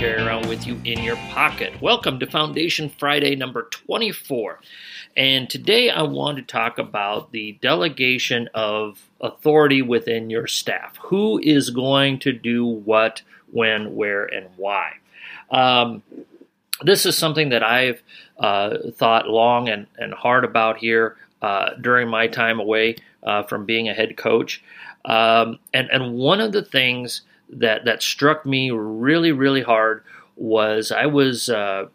with you in your pocket. Welcome to Foundation Friday number 24. And today I want to talk about the delegation of authority within your staff. Who is going to do what, when, where, and why? Um, this is something that I've uh, thought long and, and hard about here uh, during my time away uh, from being a head coach. Um, and, and one of the things that, that struck me really, really hard was I was uh,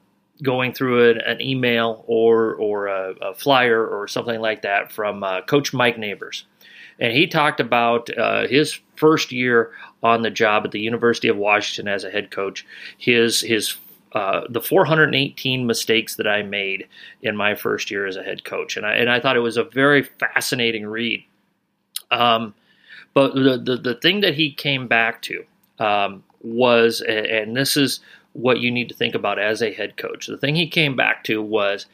going through an, an, email or, or a, a, flyer or something like that from uh, Coach Mike Neighbors. And he talked about uh, his first year on the job at the University of Washington as a head coach, his, his uh, the 418 mistakes that I made in my first year as a head coach, and I and I thought it was a very fascinating read. Um, but the, the, the thing that he came back to um, was, and this is what you need to think about as a head coach. The thing he came back to was,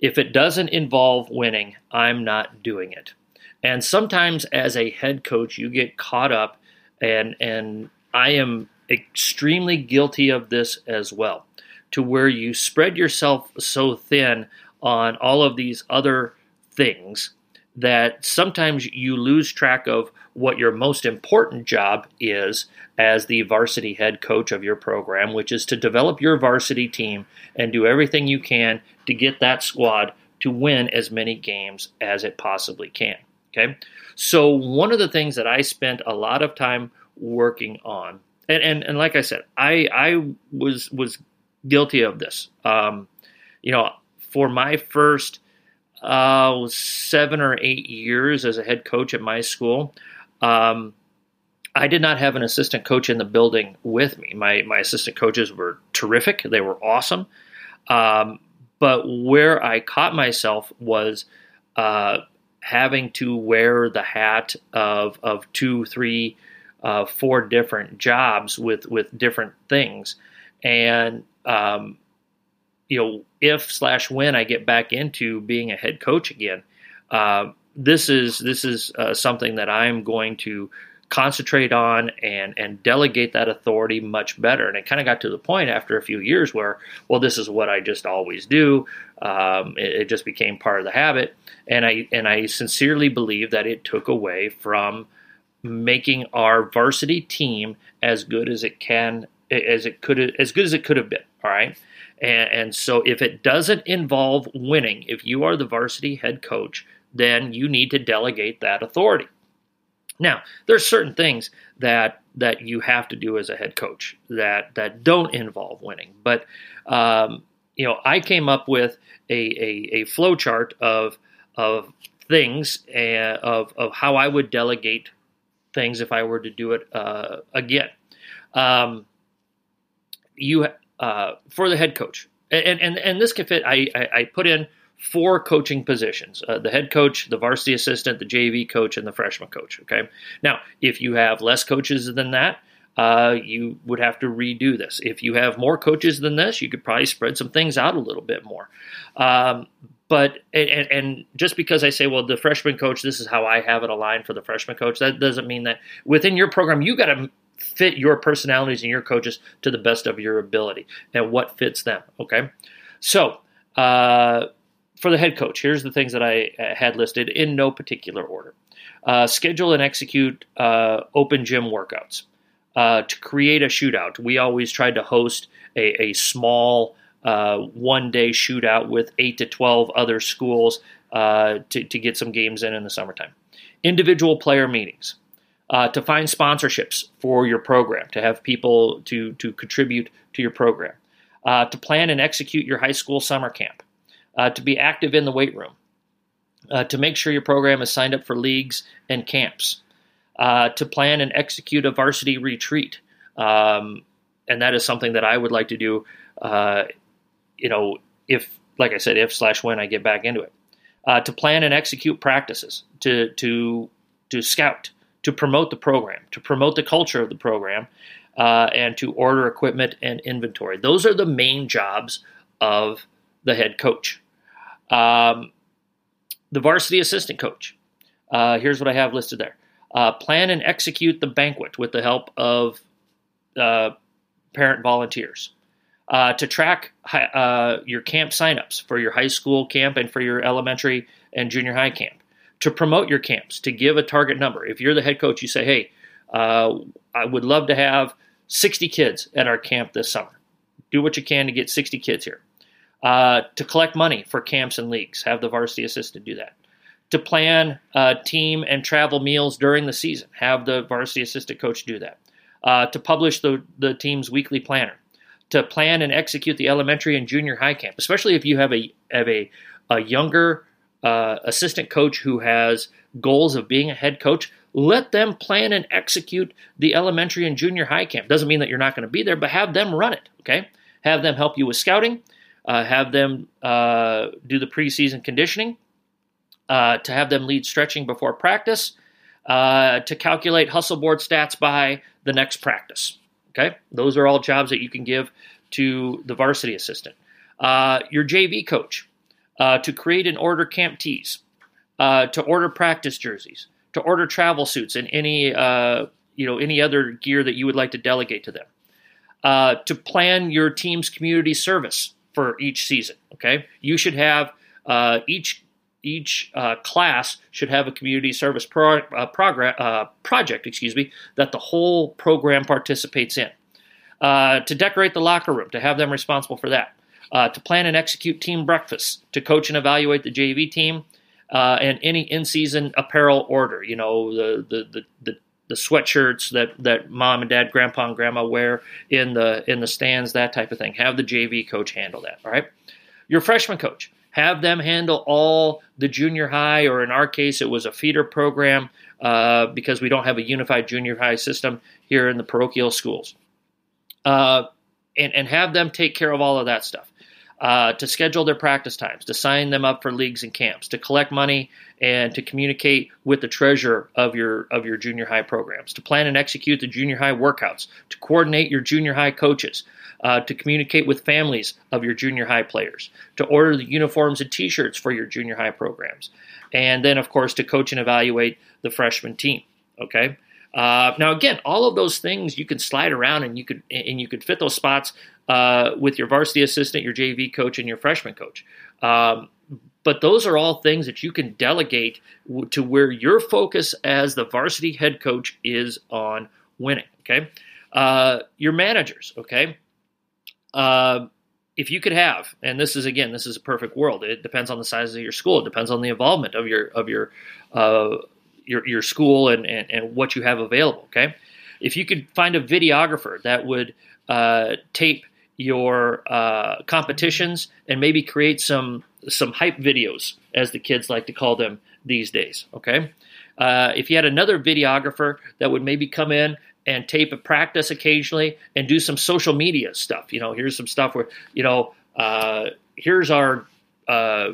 if it doesn't involve winning, I'm not doing it. And sometimes as a head coach, you get caught up, and and I am extremely guilty of this as well, to where you spread yourself so thin on all of these other things that sometimes you lose track of what your most important job is as the varsity head coach of your program, which is to develop your varsity team and do everything you can to get that squad to win as many games as it possibly can. Okay. So, one of the things that I spent a lot of time working on, and, and, and like I said, I, I was, was guilty of this. Um, you know, for my first uh, seven or eight years as a head coach at my school, um, I did not have an assistant coach in the building with me. My my assistant coaches were terrific; they were awesome. Um, but where I caught myself was uh, having to wear the hat of of two, three, uh, four different jobs with with different things, and um, you know, if slash when I get back into being a head coach again, uh, this is this is uh, something that I'm going to concentrate on and and delegate that authority much better. And it kind of got to the point after a few years where, well, this is what I just always do. Um, it, it, just became part of the habit, and I and I sincerely believe that it took away from making our varsity team as good as it can as it could as good as it could have been. All right. And, and so, if it doesn't involve winning, if you are the varsity head coach, then you need to delegate that authority. Now, there's certain things that that you have to do as a head coach that that don't involve winning. But um, you know, I came up with a a, a flow chart of of things uh, of of how I would delegate things if I were to do it uh, again. Um, you uh, for the head coach. And, and, and this can fit. I, I, I put in four coaching positions uh, the head coach, the varsity assistant, the JV coach, and the freshman coach. Okay. Now, if you have less coaches than that, uh, you would have to redo this. If you have more coaches than this, you could probably spread some things out a little bit more. Um, but and, and, just because I say, well, the freshman coach, this is how I have it aligned for the freshman coach, that doesn't mean that within your program you got to fit your personalities and your coaches to the best of your ability and what fits them. Okay, so uh, for the head coach, here's the things that I uh, had listed in no particular order: uh, schedule and execute uh, open gym workouts. Uh, to create a shootout, we always tried to host a, a small uh, one day shootout with eight to twelve other schools to, to get some games in in the summertime. Individual player meetings uh, to find sponsorships for your program, to have people to, to contribute to your program, uh, to plan and execute your high school summer camp, uh, to be active in the weight room, uh, to make sure your program is signed up for leagues and camps, uh, to plan and execute a varsity retreat. Um, and that is something that I would like to do, uh, you know, if, like I said, if slash when I get back into it. to plan and execute practices, to, to, to scout, to promote the program, to promote the culture of the program, uh, and to order equipment and inventory. Those are the main jobs of the head coach. Um, the varsity assistant coach. Uh, here's what I have listed there. Uh, plan and execute the banquet with the help of uh, parent volunteers. uh, to track uh, your camp signups for your high school camp and for your elementary and junior high camp, to promote your camps, to give a target number. If you're the head coach, you say, hey, uh, I would love to have 60 kids at our camp this summer. Do what you can to get 60 kids here. Uh, to collect money for camps and leagues, have the varsity assistant do that. To plan uh, team and travel meals during the season, have the varsity assistant coach do that. Uh, to publish the, the team's weekly planner. To plan and execute the elementary and junior high camp, especially if you have a have a, a younger uh, assistant coach who has goals of being a head coach, let them plan and execute the elementary and junior high camp. Doesn't mean that you're not going to be there, but have them run it. Okay, have them help you with scouting, uh, have them uh, do the preseason conditioning, uh, to have them lead stretching before practice, uh, to calculate hustle board stats by the next practice. Okay, those are all jobs that you can give to the varsity assistant. Uh, your JV coach to create and order camp tees, to order practice jerseys, to order travel suits and any you know any other gear that you would like to delegate to them. Uh, to plan your team's community service for each season. Okay, you should have uh, each each uh, class should have a community service pro, uh, uh, project, excuse me, that the whole program participates in. Uh, to decorate the locker room, to have them responsible for that. to plan and execute team breakfasts, to coach and evaluate the JV team, and any in-season apparel order. You know the the the, the the sweatshirts that, that mom and dad, grandpa and grandma wear in the in the stands, that type of thing. Have the JV coach handle that. All right. Your freshman coach, have them handle all the junior high, or in our case, it was a feeder program uh, because we don't have a unified junior high system here in the parochial schools. Uh, and, and have them take care of all of that stuff uh, to schedule their practice times, to sign them up for leagues and camps, to collect money and to communicate with the treasurer of your of your junior high programs, to plan and execute the junior high workouts, to coordinate your junior high coaches, uh, to communicate with families of your junior high players, to order the uniforms and T-shirts for your junior high programs, and then of course to coach and evaluate the freshman team. Okay. Uh, now again, all of those things you can slide around and you could and you could fit those spots uh, with your varsity assistant, your JV coach, and your freshman coach. Um, but those are all things that you can delegate to where your focus as the varsity head coach is on winning. Okay, uh, your managers. Okay, uh, if you could have, and this is again, this is a perfect world. It depends on the size of your school. It depends on the involvement of your of your uh, your, your school and, and, and what you have available. Okay, if you could find a videographer that would uh, tape your uh, competitions and maybe create some some hype videos, as the kids like to call them these days. Okay, uh, if you had another videographer that would maybe come in and tape a practice occasionally and do some social media stuff. You know, here's some stuff where you know, uh, here's our uh,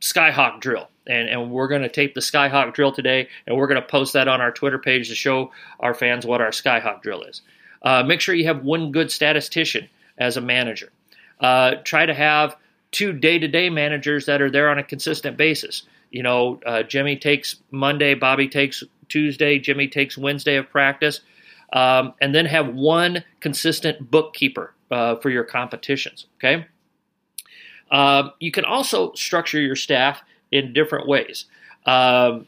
Skyhawk drill. And, and we're going to tape the Skyhawk drill today, and we're going to post that on our Twitter page to show our fans what our Skyhawk drill is. Uh, make sure you have one good statistician as a manager. Uh, try to have two day-to-day managers that are there on a consistent basis. You know, uh, Jimmy takes Monday, Bobby takes Tuesday, Jimmy takes Wednesday of practice, um, and then have one consistent bookkeeper uh, for your competitions. Okay. Um, you can also structure your staff in different ways. Um,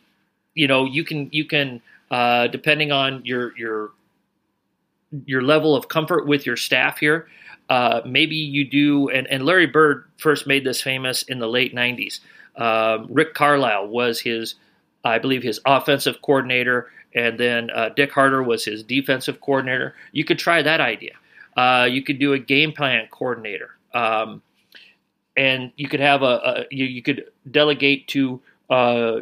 you know, you can you can uh, depending on your your your level of comfort with your staff here. Uh, maybe you do, and, and, Larry Bird first made this famous in the late 90s. Um, Rick Carlisle was his, I believe, his offensive coordinator, and then uh, Dick Harter was his defensive coordinator. You could try that idea. Uh, you could do a game plan coordinator, um, and you could have a, a you, you, could delegate to uh,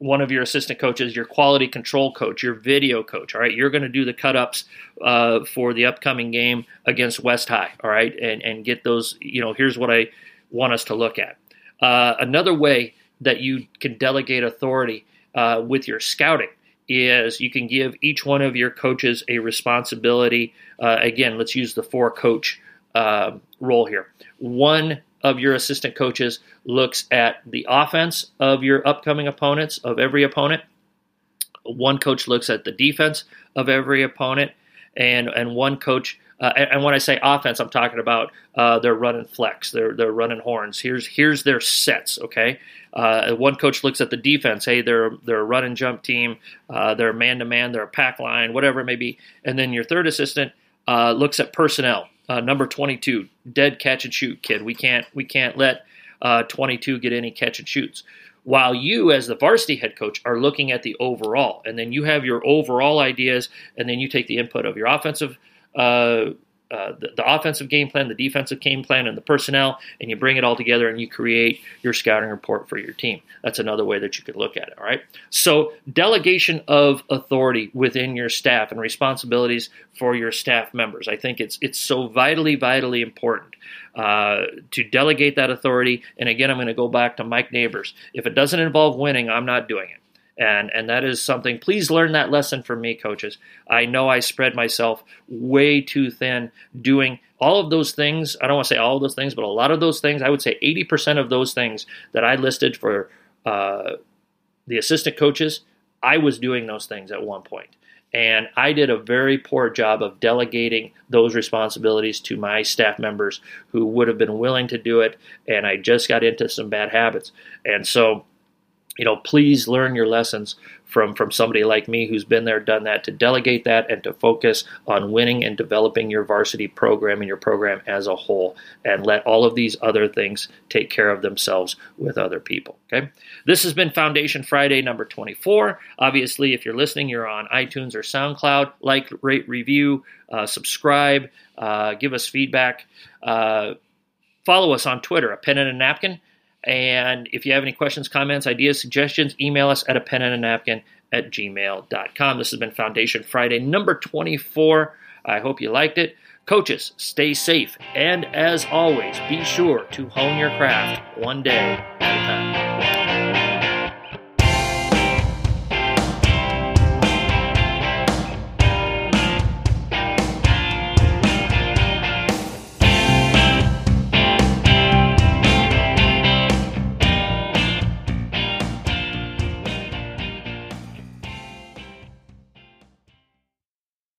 one of your assistant coaches, your quality control coach, your video coach. All right, you're going to do the cut ups uh, for the upcoming game against West High. All right, and and get those. You know, here's what I want us to look at. Uh, another way that you can delegate authority uh, with your scouting is you can give each one of your coaches a responsibility. Uh, again, let's use the four coach uh, role here. One of your assistant coaches looks at the offense of your upcoming opponents, of every opponent. One coach looks at the defense of every opponent, and, and one coach Uh, and, and, when I say offense, I'm talking about uh, they're running flex, they're they're running horns. Here's here's their sets. Okay, uh, one coach looks at the defense. Hey, they're they're a run and jump team. Uh, they're man to man. They're a pack line, whatever it may be. And then your third assistant uh, looks at personnel. Uh, number 22, dead catch and shoot kid. We can't we can't let 22 get any catch and shoots while you as the varsity head coach are looking at the overall and then you have your overall ideas and then you take the input of your offensive uh, uh, the, the, offensive game plan, the defensive game plan, and the personnel, and you bring it all together and you create your scouting report for your team. That's another way that you could look at it. All right. So delegation of authority within your staff and responsibilities for your staff members. I think it's it's so vitally, vitally important uh, to delegate that authority. And again, I'm going to go back to Mike Neighbors. If it doesn't involve winning, I'm not doing it and and that is something please learn that lesson from me coaches. I know i spread myself way too thin doing all of those things. I don't want to say all of those things but a lot of those things. I would say 80% of those things that i listed for uh, the assistant coaches i was doing those things at one point. And i did a very poor job of delegating those responsibilities to my staff members who would have been willing to do it and i just got into some bad habits. And so you know, please learn your lessons from from somebody like me who's been there, done that, to delegate that and to focus on winning and developing your varsity program and your program as a whole, and let all of these other things take care of themselves with other people. Okay, this has been Foundation Friday number 24. Obviously, if you're listening, you're on iTunes or SoundCloud. Like, rate, review, uh, subscribe, uh, give us feedback. Uh, follow us on Twitter, a pen and a napkin. And if you have any questions, comments, ideas, suggestions, email us at a pen and a napkin at gmail.com. This has been Foundation Friday number 24. I hope you liked it. Coaches, stay safe. And as always, be sure to hone your craft one day at a time.